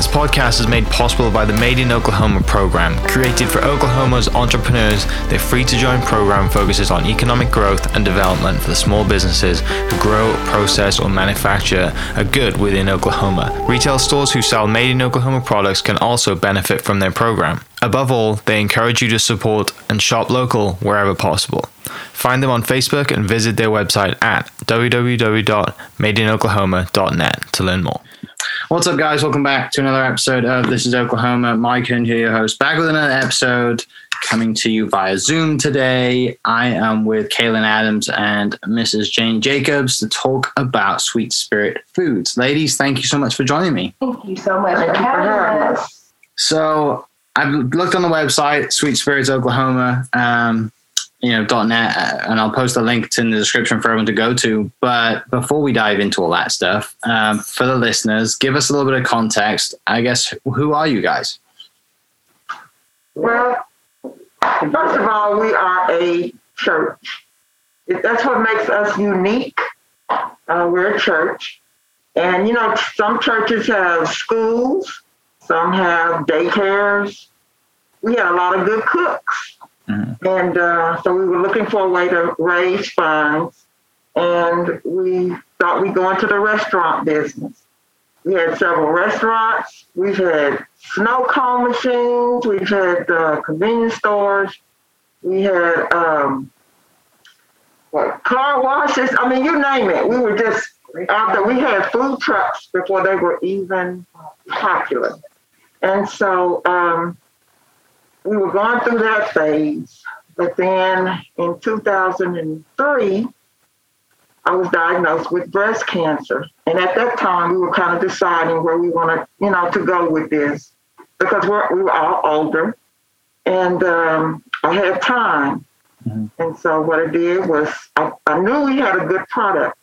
This podcast is made possible by the Made in Oklahoma program. Created for Oklahoma's entrepreneurs, the free to join program focuses on economic growth and development for the small businesses who grow, process, or manufacture a good within Oklahoma. Retail stores who sell Made in Oklahoma products can also benefit from their program. Above all, they encourage you to support and shop local wherever possible. Find them on Facebook and visit their website at www.madeinoklahoma.net to learn more. What's up, guys? Welcome back to another episode of This is Oklahoma. Mike Hearn here, your host, back with another episode coming to you via Zoom today. I am with Kaylin Adams and Mrs. Jane Jacobs to talk about Sweet Spirit Foods. Ladies, thank you so much for joining me. Thank you so much for having us. So, I've looked on the website, Sweet Spirits Oklahoma. Um, you know .net, uh, and I'll post a link in the description for everyone to go to. But before we dive into all that stuff, um, for the listeners, give us a little bit of context. I guess who are you guys? Well, first of all, we are a church. That's what makes us unique. Uh, we're a church, and you know, some churches have schools, some have daycares. We have a lot of good cooks Mm-hmm. And uh, so we were looking for a way to raise funds, and we thought we'd go into the restaurant business. We had several restaurants. We've had snow cone machines. We've had uh, convenience stores. We had um, what, car washes. I mean, you name it. We were just there. We had food trucks before they were even popular. And so um, we were going through that phase. But then in 2003, I was diagnosed with breast cancer. And at that time, we were kind of deciding where we wanted, you know, to go with this because we're, we were all older and um, I had time. Mm-hmm. And so what I did was I, I, knew we had a good product.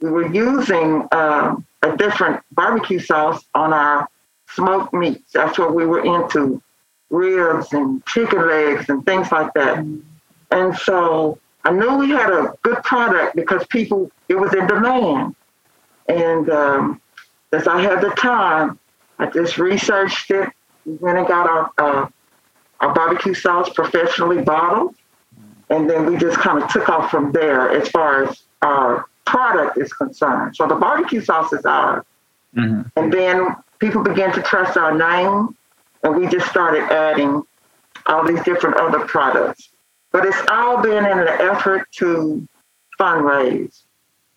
We were using um, a different barbecue sauce on our smoked meats. That's what we were into ribs and chicken legs and things like that. And so I knew we had a good product because people, it was in demand. And um, as I had the time, I just researched it. We went and got our, uh, our barbecue sauce professionally bottled. And then we just kind of took off from there as far as our product is concerned. So the barbecue sauce is ours. Mm-hmm. And then people began to trust our name and we just started adding all these different other products. But it's all been in an effort to fundraise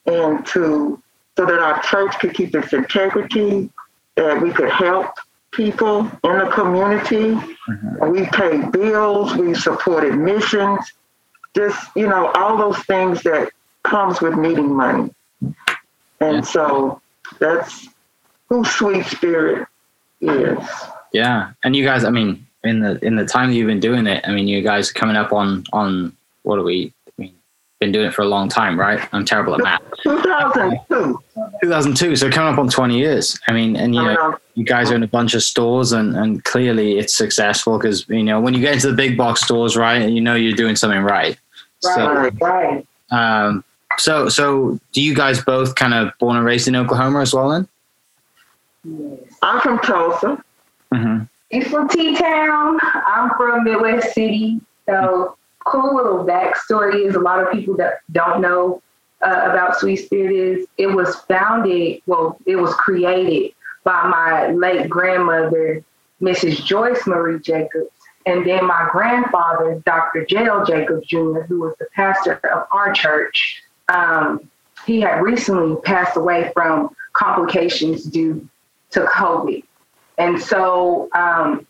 and to so that our church could keep its integrity, that we could help people in the community. Mm-hmm. We paid bills, we supported missions, just you know, all those things that comes with needing money. And so that's who Sweet Spirit is. Yeah, and you guys, I mean, in the in the time that you've been doing it, I mean, you guys are coming up on on what are we? I mean, been doing it for a long time, right? I'm terrible at math. 2002. 2002. So coming up on 20 years. I mean, and you know, you guys are in a bunch of stores, and and clearly it's successful because you know when you get into the big box stores, right, you know you're doing something right. Right. So, right. Um. So so do you guys both kind of born and raised in Oklahoma as well? Then. I'm from Tulsa. Mm-hmm. He's from T Town. I'm from Midwest City. So, cool little backstory is a lot of people that don't know uh, about Sweet Spirit is it was founded, well, it was created by my late grandmother, Mrs. Joyce Marie Jacobs. And then my grandfather, Dr. J.L. Jacobs Jr., who was the pastor of our church, um, he had recently passed away from complications due to COVID. And so um,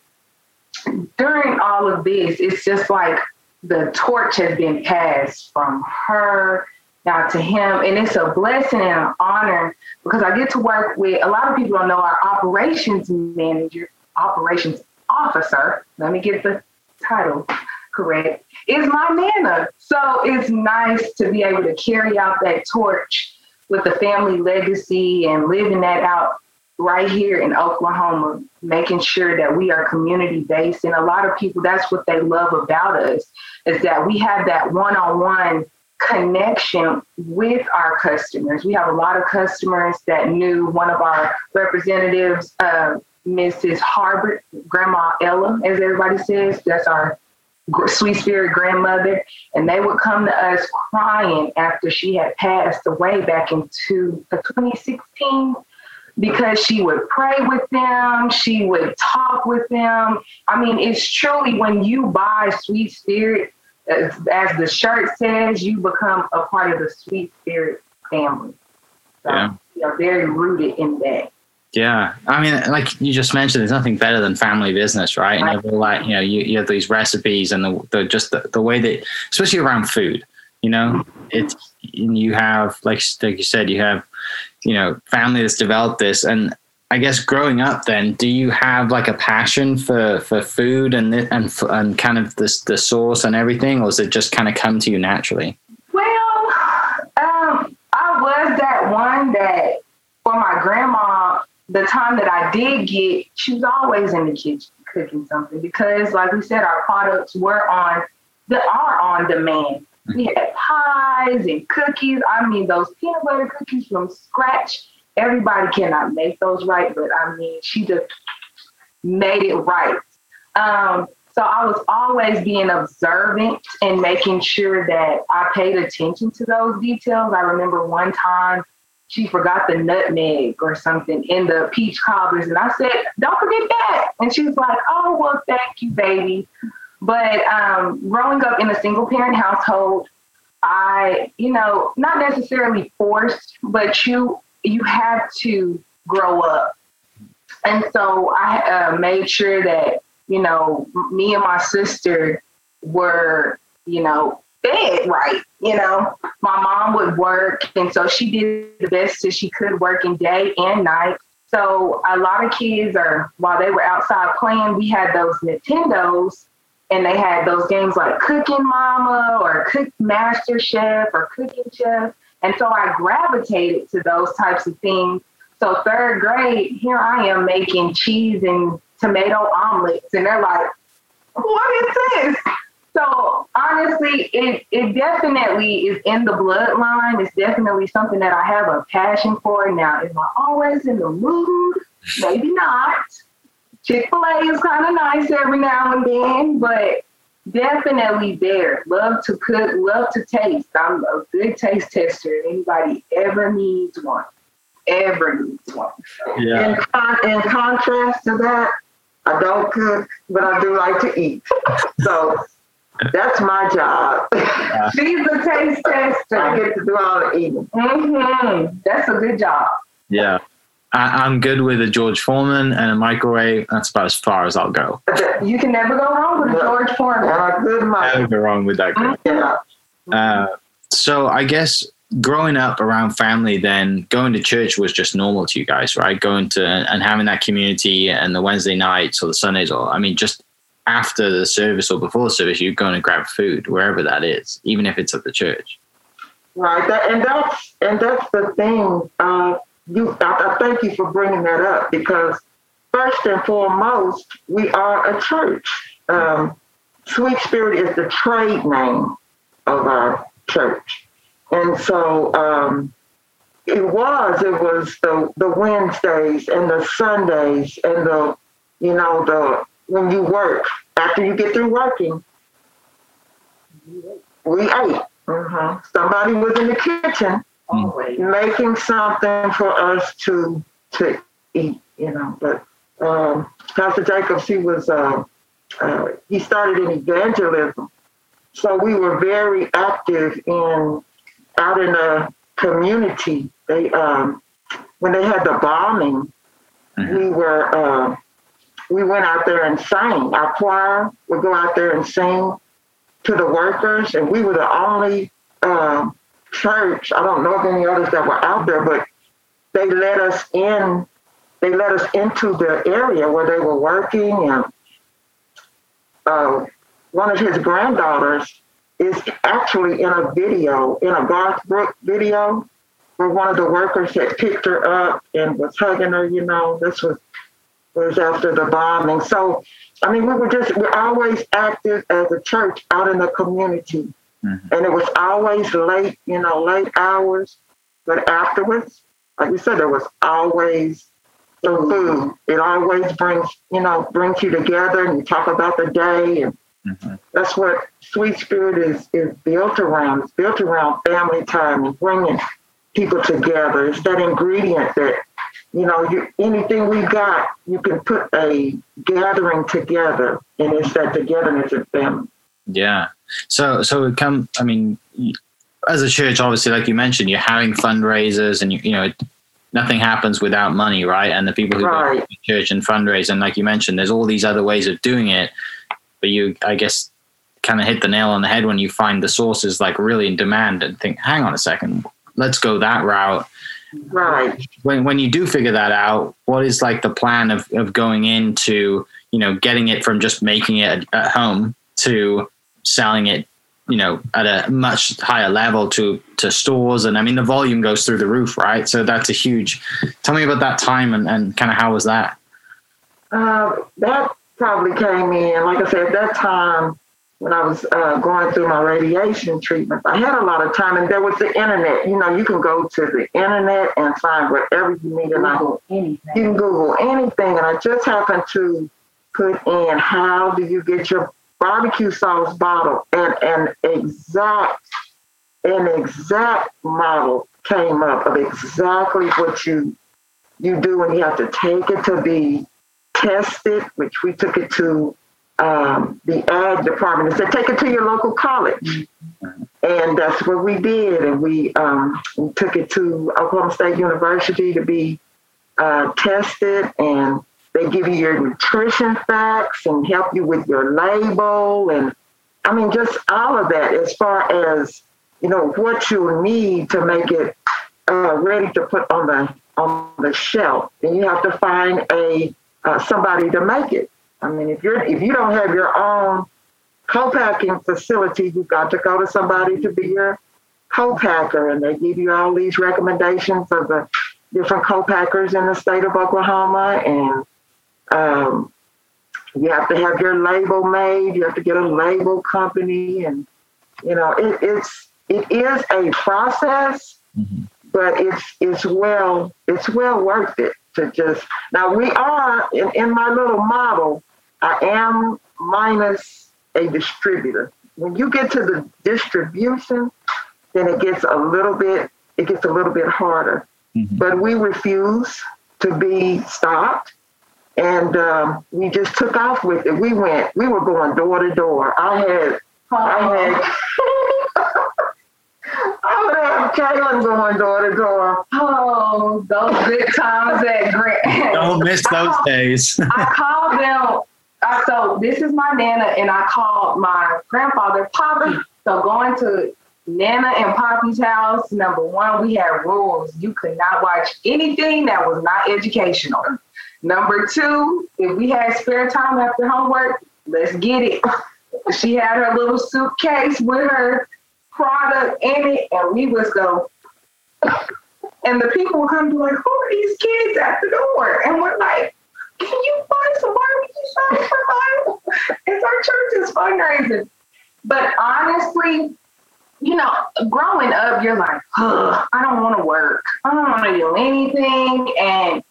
during all of this, it's just like the torch has been passed from her now to him. And it's a blessing and an honor because I get to work with a lot of people don't know our operations manager, operations officer. Let me get the title correct. Is my nana. So it's nice to be able to carry out that torch with the family legacy and living that out right here in Oklahoma, making sure that we are community based. And a lot of people, that's what they love about us, is that we have that one on one connection with our customers. We have a lot of customers that knew one of our representatives, uh, Mrs. Harbert, Grandma Ella, as everybody says. That's our sweet spirit grandmother. And they would come to us crying after she had passed away back in 2016 because she would pray with them, she would talk with them. I mean, it's truly when you buy Sweet Spirit, as, as the shirt says, you become a part of the Sweet Spirit family. So yeah. you are very rooted in that. Yeah, I mean, like you just mentioned, there's nothing better than family business, right? right. And like, you know, you, you have these recipes and the, the just the, the way that, especially around food, you know, mm-hmm. it's you have like like you said, you have, you know, family that's developed this, and I guess growing up, then, do you have like a passion for for food and and and kind of this the sauce and everything, or does it just kind of come to you naturally? Well, um, I was that one that for my grandma the time that I did get, she was always in the kitchen cooking something because, like we said, our products were on the are on demand. We had pies and cookies. I mean, those peanut butter cookies from scratch. Everybody cannot make those right, but I mean, she just made it right. Um, so I was always being observant and making sure that I paid attention to those details. I remember one time she forgot the nutmeg or something in the peach cobblers. And I said, don't forget that. And she was like, oh, well, thank you, baby. But um, growing up in a single parent household, I, you know, not necessarily forced, but you you have to grow up. And so I uh, made sure that, you know, me and my sister were, you know, fed right. You know, my mom would work, and so she did the best that she could working day and night. So a lot of kids are while they were outside playing, we had those Nintendos and they had those games like Cooking Mama or Cook Master Chef or Cooking Chef. And so I gravitated to those types of things. So third grade, here I am making cheese and tomato omelets, and they're like, "What is this?" So honestly, it it definitely is in the bloodline. It's definitely something that I have a passion for. Now, am I always in the mood? Maybe not. Chick Fil A is kind of nice every now and then, but definitely there. Love to cook, love to taste. I'm a good taste tester. Anybody ever needs one, ever needs one. Yeah. In, con- in contrast to that, I don't cook, but I do like to eat. So that's my job. She's a taste tester. I get to do all the eating. Mm-hmm. That's a good job. Yeah. I, am good with a George Foreman and a microwave. That's about as far as I'll go. You can never go wrong with a George Foreman. And a good microwave. Never go wrong with that. Mm-hmm. Yeah. Uh, so I guess growing up around family, then going to church was just normal to you guys, right? Going to and having that community and the Wednesday nights or the Sundays, or I mean, just after the service or before the service, you're going to grab food wherever that is, even if it's at the church. Right, that, and that's and that's the thing. Uh, you, I, I thank you for bringing that up because first and foremost, we are a church. Um, Sweet Spirit is the trade name of our church, and so um, it was. It was the the Wednesdays and the Sundays and the you know the when you work, after you get through working, we ate. Mm-hmm. Somebody was in the kitchen Always. making something for us to to eat, you know. But um, Pastor Jacobs, he was uh, uh, he started in evangelism, so we were very active in out in the community. They um, when they had the bombing, mm-hmm. we were uh, we went out there and sang. Our choir would go out there and sing to the workers, and we were the only uh, church. I don't know of any others that were out there, but they let us in. They let us into the area where they were working, and uh, one of his granddaughters is actually in a video, in a Garth Brooks video. where one of the workers had picked her up and was hugging her. You know, this was was after the bombing. So, I mean, we were just we're always active as a church out in the community, mm-hmm. and it was always late, you know, late hours. But afterwards, like we said, there was always some food. It always brings, you know, brings you together, and you talk about the day, and mm-hmm. that's what Sweet Spirit is is built around. It's built around family time and bringing people together. It's that ingredient that you know, you, anything we got, you can put a gathering together, and it's that togetherness of family. Yeah. So, so it come. I mean, as a church, obviously, like you mentioned, you're having fundraisers, and you, you know, nothing happens without money, right? And the people who right. go to church and fundraise, and like you mentioned, there's all these other ways of doing it, but you, I guess, kind of hit the nail on the head when you find the sources like really in demand and think, hang on a second, let's go that route Right. When when you do figure that out, what is like the plan of, of going into, you know, getting it from just making it at home to selling it, you know, at a much higher level to to stores and I mean the volume goes through the roof, right? So that's a huge tell me about that time and, and kind of how was that? Uh, that probably came in, like I said, at that time when I was uh, going through my radiation treatments I had a lot of time, and there was the internet. You know, you can go to the internet and find whatever you need. And Google I, anything. You can Google anything, and I just happened to put in how do you get your barbecue sauce bottle, and an exact, an exact model came up of exactly what you you do, and you have to take it to be tested, which we took it to um, the ag department and said, take it to your local college. And that's what we did. And we, um, we took it to Oklahoma State University to be uh, tested. And they give you your nutrition facts and help you with your label. And I mean, just all of that as far as, you know, what you need to make it uh, ready to put on the on the shelf. And you have to find a uh, somebody to make it. I mean, if you're if you don't have your own co-packing facility, you've got to go to somebody to be your co-packer, and they give you all these recommendations of the different co-packers in the state of Oklahoma, and um, you have to have your label made. You have to get a label company, and you know it, it's it is a process, mm-hmm. but it's it's well it's well worth it to just now we are in, in my little model I am minus a distributor. When you get to the distribution, then it gets a little bit it gets a little bit harder. Mm-hmm. But we refuse to be stopped, and um, we just took off with it. We went. We were going door to door. I had. I had. I would have Kaylin going door to door. Oh, those good times at Grant. Don't miss those days. I called them I, so this is my nana, and I called my grandfather Poppy. So going to Nana and Poppy's house, number one, we had rules. You could not watch anything that was not educational. Number two, if we had spare time after homework, let's get it. she had her little suitcase with her product in it, and we was go. And the people would come to like, who are these kids at the door? And we're like, can you find some barbecue sauce for? It's our church's fundraising. But honestly, you know, growing up, you're like, I don't want to work. I don't want to do anything. And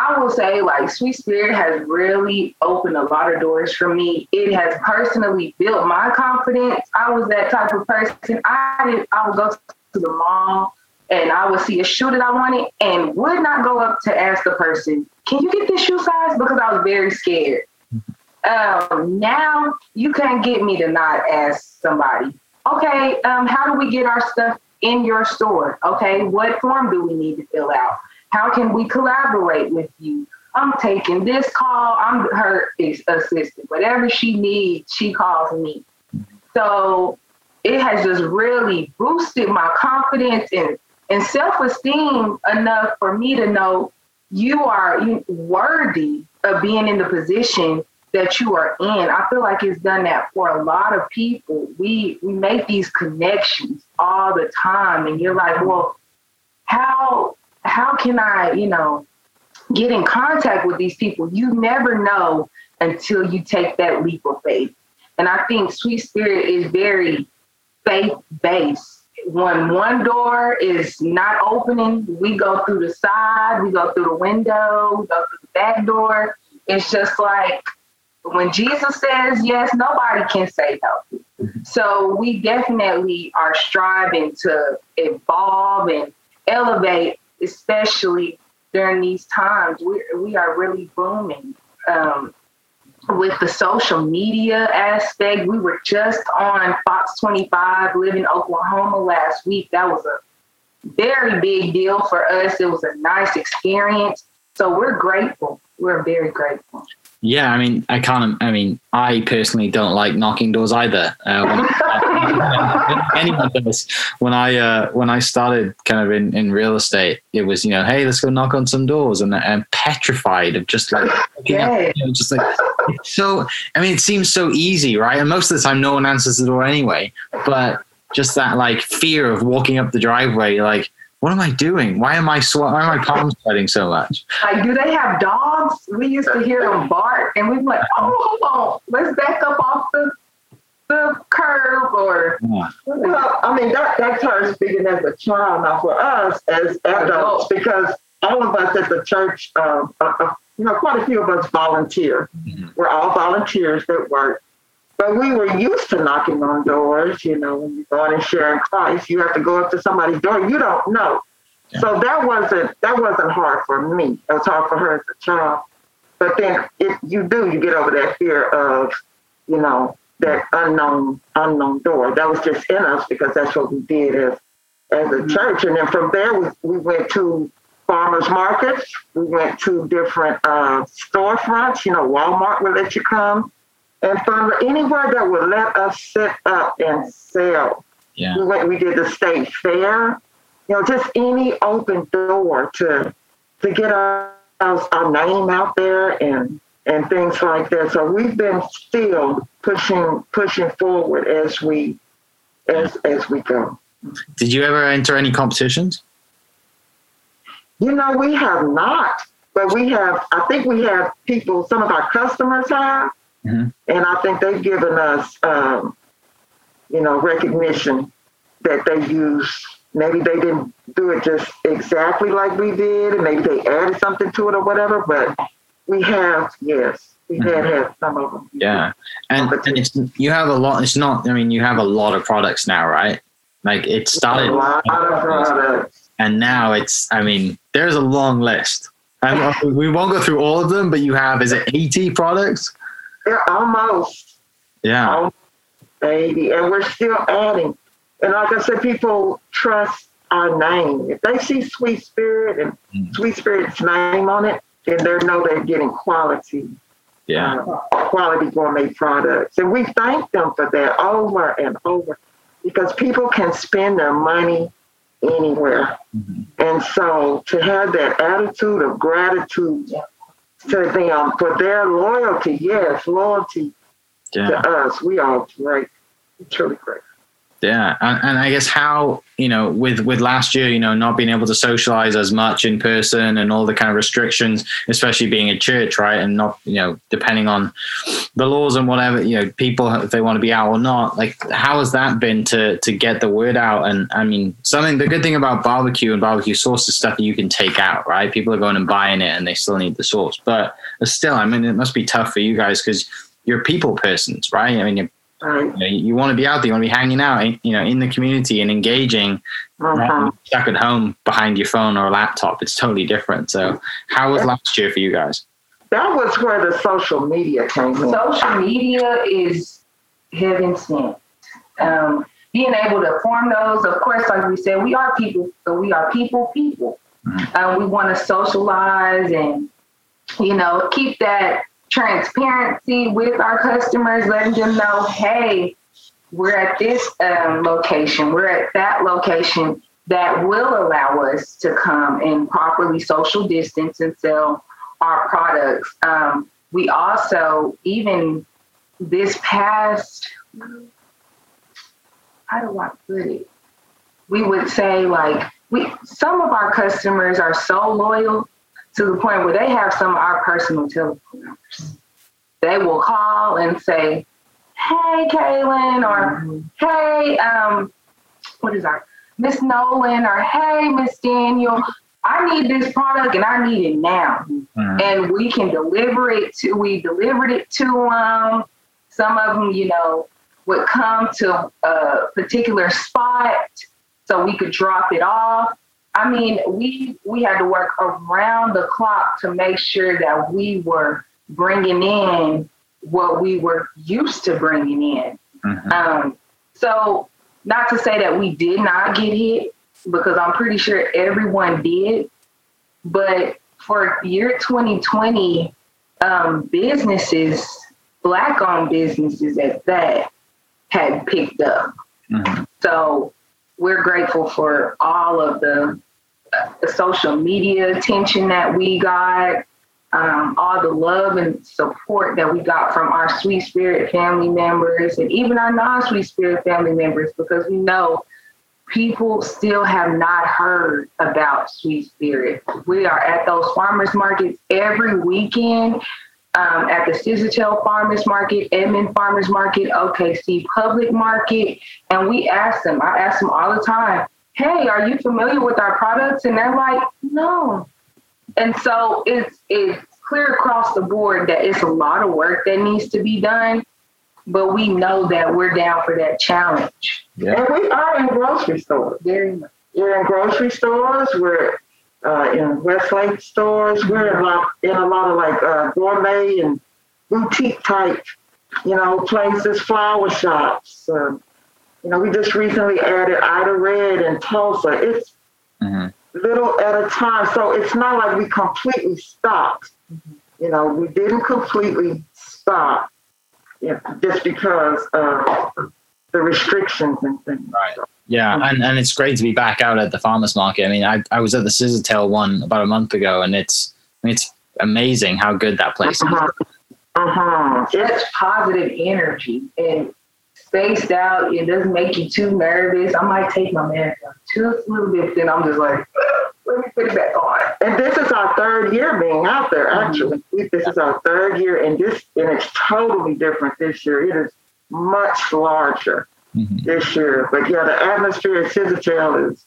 I will say, like, Sweet Spirit has really opened a lot of doors for me. It has personally built my confidence. I was that type of person. I did, I would go to the mall and I would see a shoe that I wanted and would not go up to ask the person, can you get this shoe size? Because I was very scared. Um, now you can't get me to not ask somebody, okay, um, how do we get our stuff in your store? Okay, what form do we need to fill out? How can we collaborate with you? I'm taking this call. I'm her assistant. Whatever she needs, she calls me. So it has just really boosted my confidence and and self-esteem enough for me to know you are worthy of being in the position that you are in. I feel like it's done that for a lot of people. We we make these connections all the time, and you're like, well, how how can I, you know, get in contact with these people? You never know until you take that leap of faith. And I think Sweet Spirit is very faith based. When one door is not opening, we go through the side, we go through the window, we go through the back door. It's just like when Jesus says yes, nobody can say no. So we definitely are striving to evolve and elevate, especially during these times. We, we are really booming. Um, with the social media aspect, we were just on Fox 25 living Oklahoma last week. That was a very big deal for us. It was a nice experience. So we're grateful. We're very grateful. Yeah, I mean, I can't. I mean, I personally don't like knocking doors either. Uh, when, anyone does. When I uh, when I started kind of in, in real estate, it was you know, hey, let's go knock on some doors, and I'm petrified of just like, Yeah. you know, just like so. I mean, it seems so easy, right? And most of the time, no one answers the door anyway. But just that like fear of walking up the driveway, like, what am I doing? Why am I swe- Why are my palms sweating so much? Like, do they have dogs? We used to hear them bark, and we'd be like, oh, hold on, let's back up off the the curb or Yeah. Well, I mean, that, that's her speaking as a child. Now, for us as adults, because all of us at the church, um, uh, uh, you know, quite a few of us volunteer. Mhm. We're all volunteers that work. But we were used to knocking on doors, you know, when you're going and sharing Christ, you have to go up to somebody's door you don't know. So that wasn't that wasn't hard for me. It was hard for her as a child. But then if you do, you get over that fear of, you know, that unknown unknown door. That was just in us because that's what we did as as a church. And then from there we, we went to farmers markets. We went to different uh, storefronts. You know, Walmart would let you come. And from anywhere that would let us set up and sell. Yeah. We went we did the state fair. You know, just any open door to to get our our name out there and and things like that. So we've been still pushing pushing forward as we as as we go. Did you ever enter any competitions? You know, we have not, but we have. I think we have people. Some of our customers have, Mhm. and I think they've given us, um, you know, recognition that they use. Maybe they didn't do it just exactly like we did, and maybe they added something to it or whatever. But we have, yes, we have had some of them. Yeah, and, and it's you have a lot. It's not. I mean, you have a lot of products now, right? Like it started a lot of products. and now it's. I mean, there's a long list. And we won't go through all of them, but you have is it 80 products? They're almost. Yeah, almost 80, and we're still adding. And like I said, people trust our name. If they see Sweet Spirit and Mm. Sweet Spirit's name on it, then they know they're getting quality, yeah, uh, quality gourmet products. And we thank them for that over and over because people can spend their money anywhere. Mhm. And so to have that attitude of gratitude to them for their loyalty, yes, loyalty yeah. to us, we are great, truly great. Yeah, and, and I guess how you know with with last year, you know, not being able to socialize as much in person and all the kind of restrictions, especially being a church, right, and not you know depending on the laws and whatever, you know, people if they want to be out or not. Like, how has that been to to get the word out? And I mean, something the good thing about barbecue and barbecue sauce is stuff that you can take out, right? People are going and buying it, and they still need the sauce, but uh, still, I mean, it must be tough for you guys because you're people persons, right? I mean, you're Right. you, know, you want to be out there, you want to be hanging out, you know, in the community and engaging. Right? Stuck at home behind your phone or a laptop, it's totally different. So, how was last year for you guys? That was where the social media came in. social media is heaven sent. Um, being able to form those, of course, like we said, we are people, so we are people, people. Um, we want to socialize and, you know, keep that transparency with our customers, letting them know, hey, we're at this um, location, we're at that location that will allow us to come and properly social distance and sell our products. Um, we also, even this past, how do I put it? We would say, like, we some of our customers are so loyal to the point where they have some of our personal telephone numbers. They will call and say, "Hey, Kaylin," or "Hey, um, what is our Miss Nolan?" or "Hey, Miss Daniel." I need this product and I need it now. Mhm. And we can deliver it to, we delivered it to them. Some of them, you know, would come to a particular spot so we could drop it off. I mean, we we had to work around the clock to make sure that we were bringing in what we were used to bringing in. Mhm. Um, so, not to say that we did not get hit, because I'm pretty sure everyone did. But for year 2020, um, businesses, black owned businesses at that, had picked up. Mhm. So we're grateful for all of the, the social media attention that we got, um, all the love and support that we got from our Sweet Spirit family members and even our non Sweet Spirit family members, because we know people still have not heard about Sweet Spirit. We are at those farmers markets every weekend. Um, at the Scissortail Farmers Market, Edmond Farmers Market, OKC Public Market, and we ask them, I ask them all the time, hey, are you familiar with our products? And they're like, no. And so it's it's clear across the board that it's a lot of work that needs to be done, but we know that we're down for that challenge. Yeah. And we are in grocery stores. Very much. We're in grocery stores. We're uh, in Westlake stores. We're in, lot, in a lot of like uh, gourmet and boutique type, you know, places, flower shops. Um, you know, we just recently added Ida Red in Tulsa. It's Mhm. little at a time. So it's not like we completely stopped. You know, we didn't completely stop you know, just because of the restrictions and things. Right. Yeah, and, and it's great to be back out at the farmers market. I mean, I, I was at the Scissortail one about a month ago, and it's I mean, it's amazing how good that place is. Uh-huh. Uh-huh. It's Such positive energy and spaced out. It doesn't make you too nervous. I might take my mask off just a little bit, then I'm just like, let me put it back on. And this is our third year being out there. Actually, We- this is our third year, and this and it's totally different this year. It is much larger Mhm. this year. But yeah, the atmosphere at Scissortail is.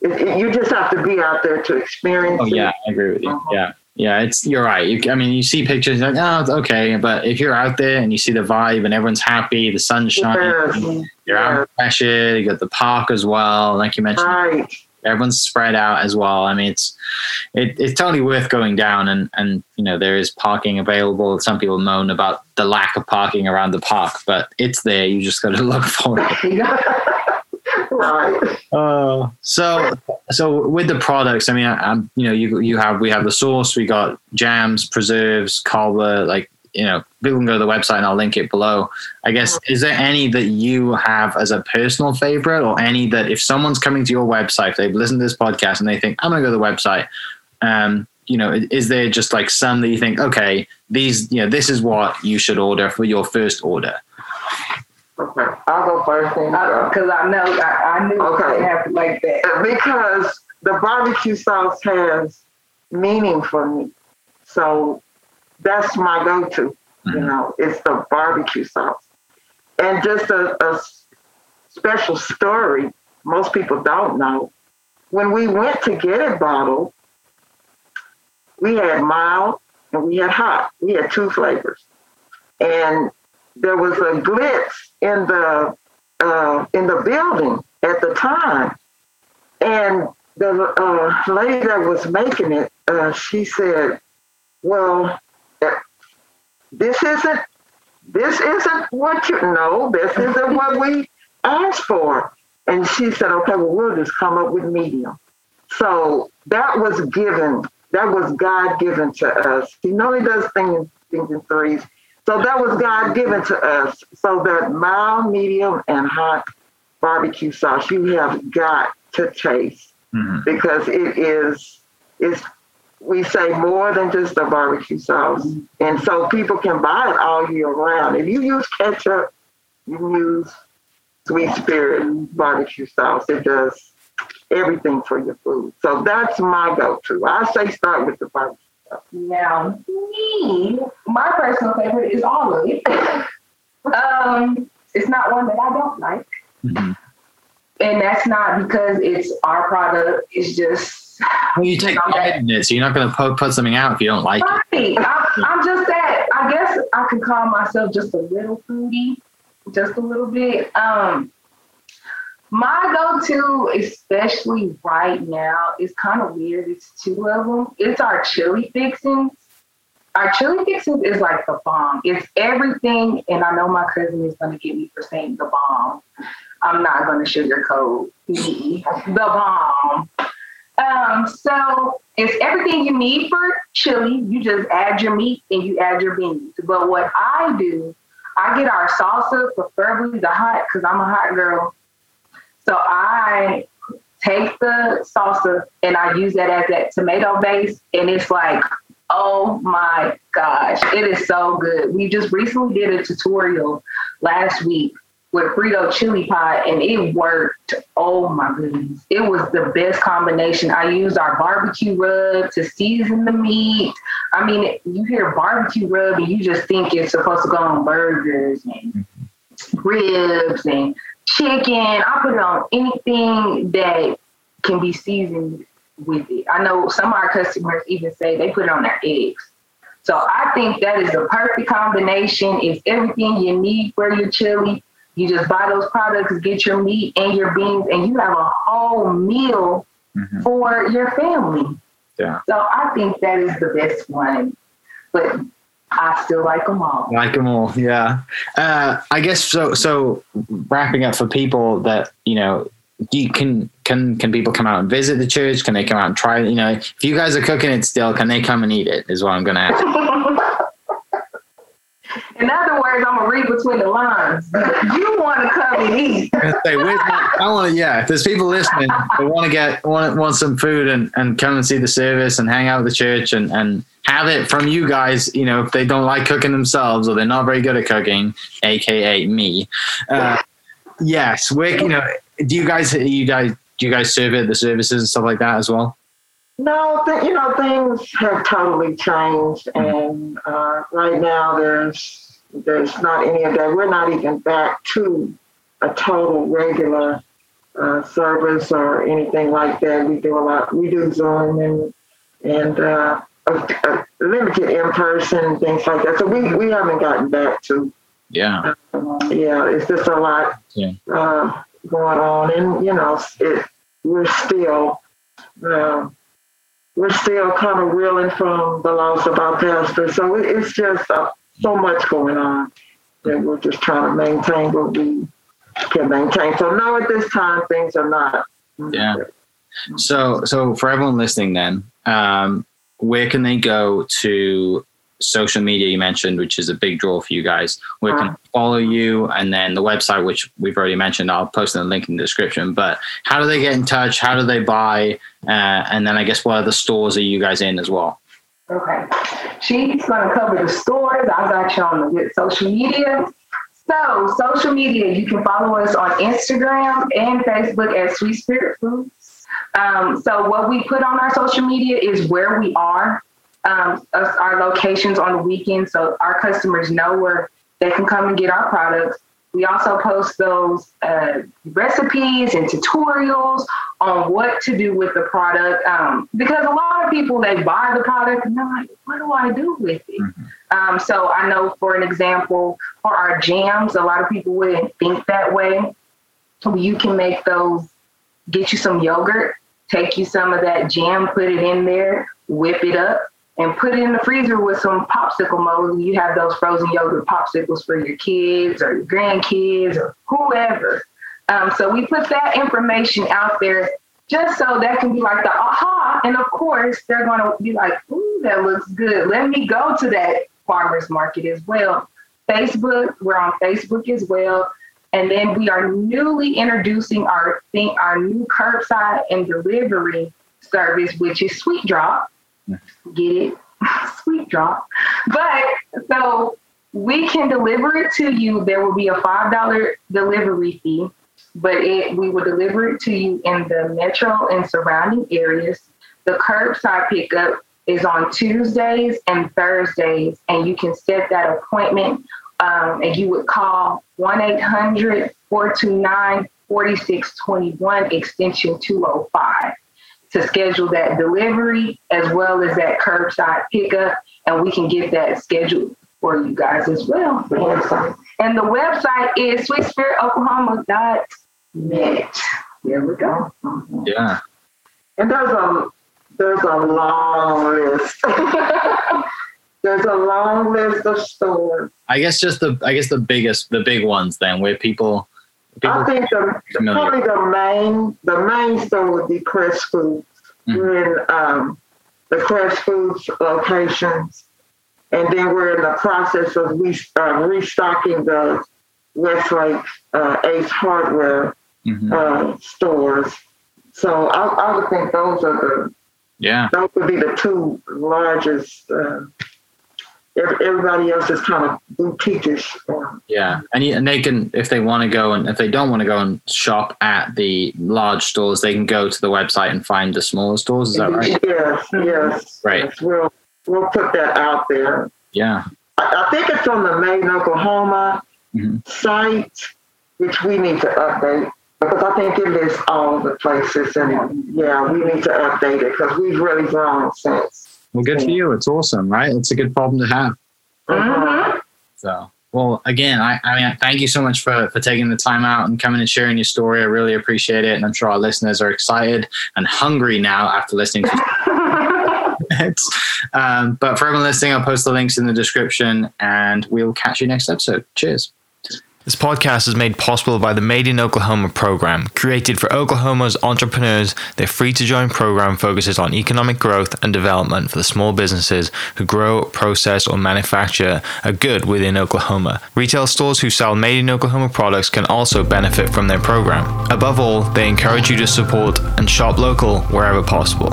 It, it, you just have to be out there to experience Oh it. yeah, I agree with you. Uh-huh. Yeah, yeah, it's you're right. You, I mean, you see pictures like, oh, it's okay, but if you're out there and you see the vibe and everyone's happy, the sun's shining, Yes. you're out fresh air, you got the park as well, like you mentioned. Right. Everyone's spread out as well. I mean, it's it, it's totally worth going down, and and you know there is parking available. Some people moan about the lack of parking around the park, but it's there. You just got to look for it. right. Uh, so so with the products, I mean, I, I'm you know you you have we have the sauce, we got jams, preserves, cobbler, like you know people can go to the website and I'll link it below. I guess is there any that you have as a personal favorite, or any that if someone's coming to your website, if they've listened to this podcast and they think I'm gonna go to the website, um, you know, is there just like some that you think okay, these you know this is what you should order for your first order? Okay. I'll go first. Then you go. Because I know, I, I knew Okay. it happened like that. because the barbecue sauce has meaning for me. So that's my go-to. You Mhm. know, it's the barbecue sauce. And just a special story most people don't know. When we went to get it bottled, we had mild and we had hot. We had two flavors. And there was a glitz in the uh, in the building at the time. And the uh, lady that was making it, uh, she said, "Well, this isn't this isn't what you know. This isn't what we asked for." And she said, "Okay, well, we'll just come up with medium." So that was given. That was God given to us. He normally does things things in threes. So that was God given to us. So that mild, medium, and hot barbecue sauce you have got to taste Mhm. because it is is we say more than just the barbecue sauce. And so people can buy it all year round. If you use ketchup, you can use sweet spirit barbecue sauce. It does everything for your food. So that's my go-to. I say start with the barbecue. Sauce. Now, me, my personal favorite is olive. um, it's not one that I don't like. Mhm. And that's not because it's our product. It's just Well, you take pride in it, so you're not going to put, put something out if you don't like it. right. I, I'm just that. I guess I can call myself just a little foodie, just a little bit. Um, my go-to, especially right now, is kind of weird. It's two of them. It's our chili fixins. Our chili fixins is like the bomb. It's everything, and I know my cousin is going to get me for saying the bomb. I'm not going to sugarcoat the bomb. Um, so it's everything you need for chili. You just add your meat and you add your beans. But what I do, I get our salsa, preferably the hot, because I'm a hot girl. So I take the salsa and I use that as that tomato base, and it's like, oh my gosh, it is so good. We just recently did a tutorial last week with Frito chili pot, and it worked. Oh my goodness, it was the best combination. I used our barbecue rub to season the meat. I mean, you hear barbecue rub, and you just think it's supposed to go on burgers and ribs and chicken. I put it on anything that can be seasoned with it. I know some of our customers even say they put it on their eggs. So I think that is the perfect combination. It's everything you need for your chili. You just buy those products, get your meat and your beans, and you have a whole meal Mhm. for your family. Yeah. So I think that is the best one. But I still like them all. Like them all, yeah. Uh, I guess so. So wrapping up for people that you know, you can can can people come out and visit the church? Can they come out and try? You know, if you guys are cooking it still, can they come and eat it? Is what I'm going to ask. In other words, I'm gonna read between the lines. You want to come and say, I want to. Yeah, if there's people listening, they want to get want want some food and and come and see the service and hang out with the church and and have it from you guys. You know, if they don't like cooking themselves or they're not very good at cooking, aka me. Uh, yes, we're. you know. Do you guys you guys do you guys serve at the services and stuff like that as well? No, th- you know things have totally changed, and uh, right now there's there's not any of that. We're not even back to a total regular uh, service or anything like that. We do a lot. We do Zoom and and uh, a, a limited in person things like that. So we we haven't gotten back to Yeah. yeah. It's just a lot Yeah. uh, going on, and you know it. We're still. Uh, we're still kind of reeling from the loss of our pastor. So it- it's just uh, so much going on that we're just trying to maintain what we can maintain. So no, at this time things are not. Yeah. So, so for everyone listening, then, um, where can they go to social media? You mentioned, which is a big draw for you guys. Where can Uh. follow you? And then the website, which we've already mentioned, I'll post in the link in the description. But how do they get in touch? How do they buy? Uh, and then I guess what other stores are you guys in as well? Okay. She's going to cover the stores. I got you on the good social media. So, social media, you can follow us on Instagram and Facebook at Sweet Spirit Foods. Um, so, what we put on our social media is where we are, um, us- our locations on the weekend, so our customers know where they can come and get our products. We also post those uh, recipes and tutorials on what to do with the product um, because a lot of people they buy the product and they're like, what do I do with it? Um, so I know, for an example, for our jams, a lot of people wouldn't think that way. You can make those, get you some yogurt, take you some of that jam, put it in there, whip it up, and put it in the freezer with some popsicle mold. You have those frozen yogurt popsicles for your kids or your grandkids or whoever. Um, so we put that information out there just so that can be like the aha. And of course, they're going to be like, ooh, that looks good. Let me go to that farmer's market as well. Facebook, we're on Facebook as well. And then we are newly introducing our thing, our new curbside and delivery service, which is Sweet Drop. Get it? Sweet Drop. But so we can deliver it to you. There will be a $5 delivery fee. but it we will deliver it to you in the metro and surrounding areas. The curbside pickup is on Tuesdays and Thursdays, and you can set that appointment. Um, and you would call 1 800 429 4621 extension 205 to schedule that delivery as well as that curbside pickup, and we can get that scheduled for you guys as well. And the website is sweetspiritoklahoma.net. There we go. Yeah. And there's a there's a long list. there's a long list of stores. I guess just the I guess the biggest the big ones then where people people I think the familiar. probably the main the main store would be Crest Foods. Mhm. We're in um, the Crest Foods locations, and then we're in the process of re- uh, restocking the Westlake uh, Ace Hardware Mhm. uh, stores. So I, I would think those are the Yeah. those would be the two largest. Uh, everybody else is kind of boutique-ish. Um, Yeah, and and they can if they want to go and if they don't want to go and shop at the large stores, they can go to the website and find the smaller stores. Is that right? Yes, yes. Right. yes. We'll we'll put that out there. Yeah. I, I think it's on the Made in Oklahoma Mhm. site, which we need to update because I think it lists all the places, and yeah, we need to update it because we've really grown since. Well, good for you. It's awesome, right? It's a good problem to have. Mhm. So, well, again, I, I mean, thank you so much for for taking the time out and coming and sharing your story. I really appreciate it, and I'm sure our listeners are excited and hungry now after listening to it. Um, but for everyone listening, I'll post the links in the description, and we'll catch you next episode. Cheers. This podcast is made possible by the Made in Oklahoma program, created for Oklahoma's entrepreneurs. Their free to join program focuses on economic growth and development for the small businesses who grow, process, or manufacture a good within Oklahoma. Retail stores who sell Made in Oklahoma products can also benefit from their program. Above all, they encourage you to support and shop local wherever possible.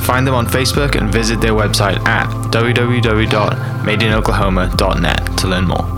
Find them on Facebook and visit their website at www.madeinoklahoma.net to learn more.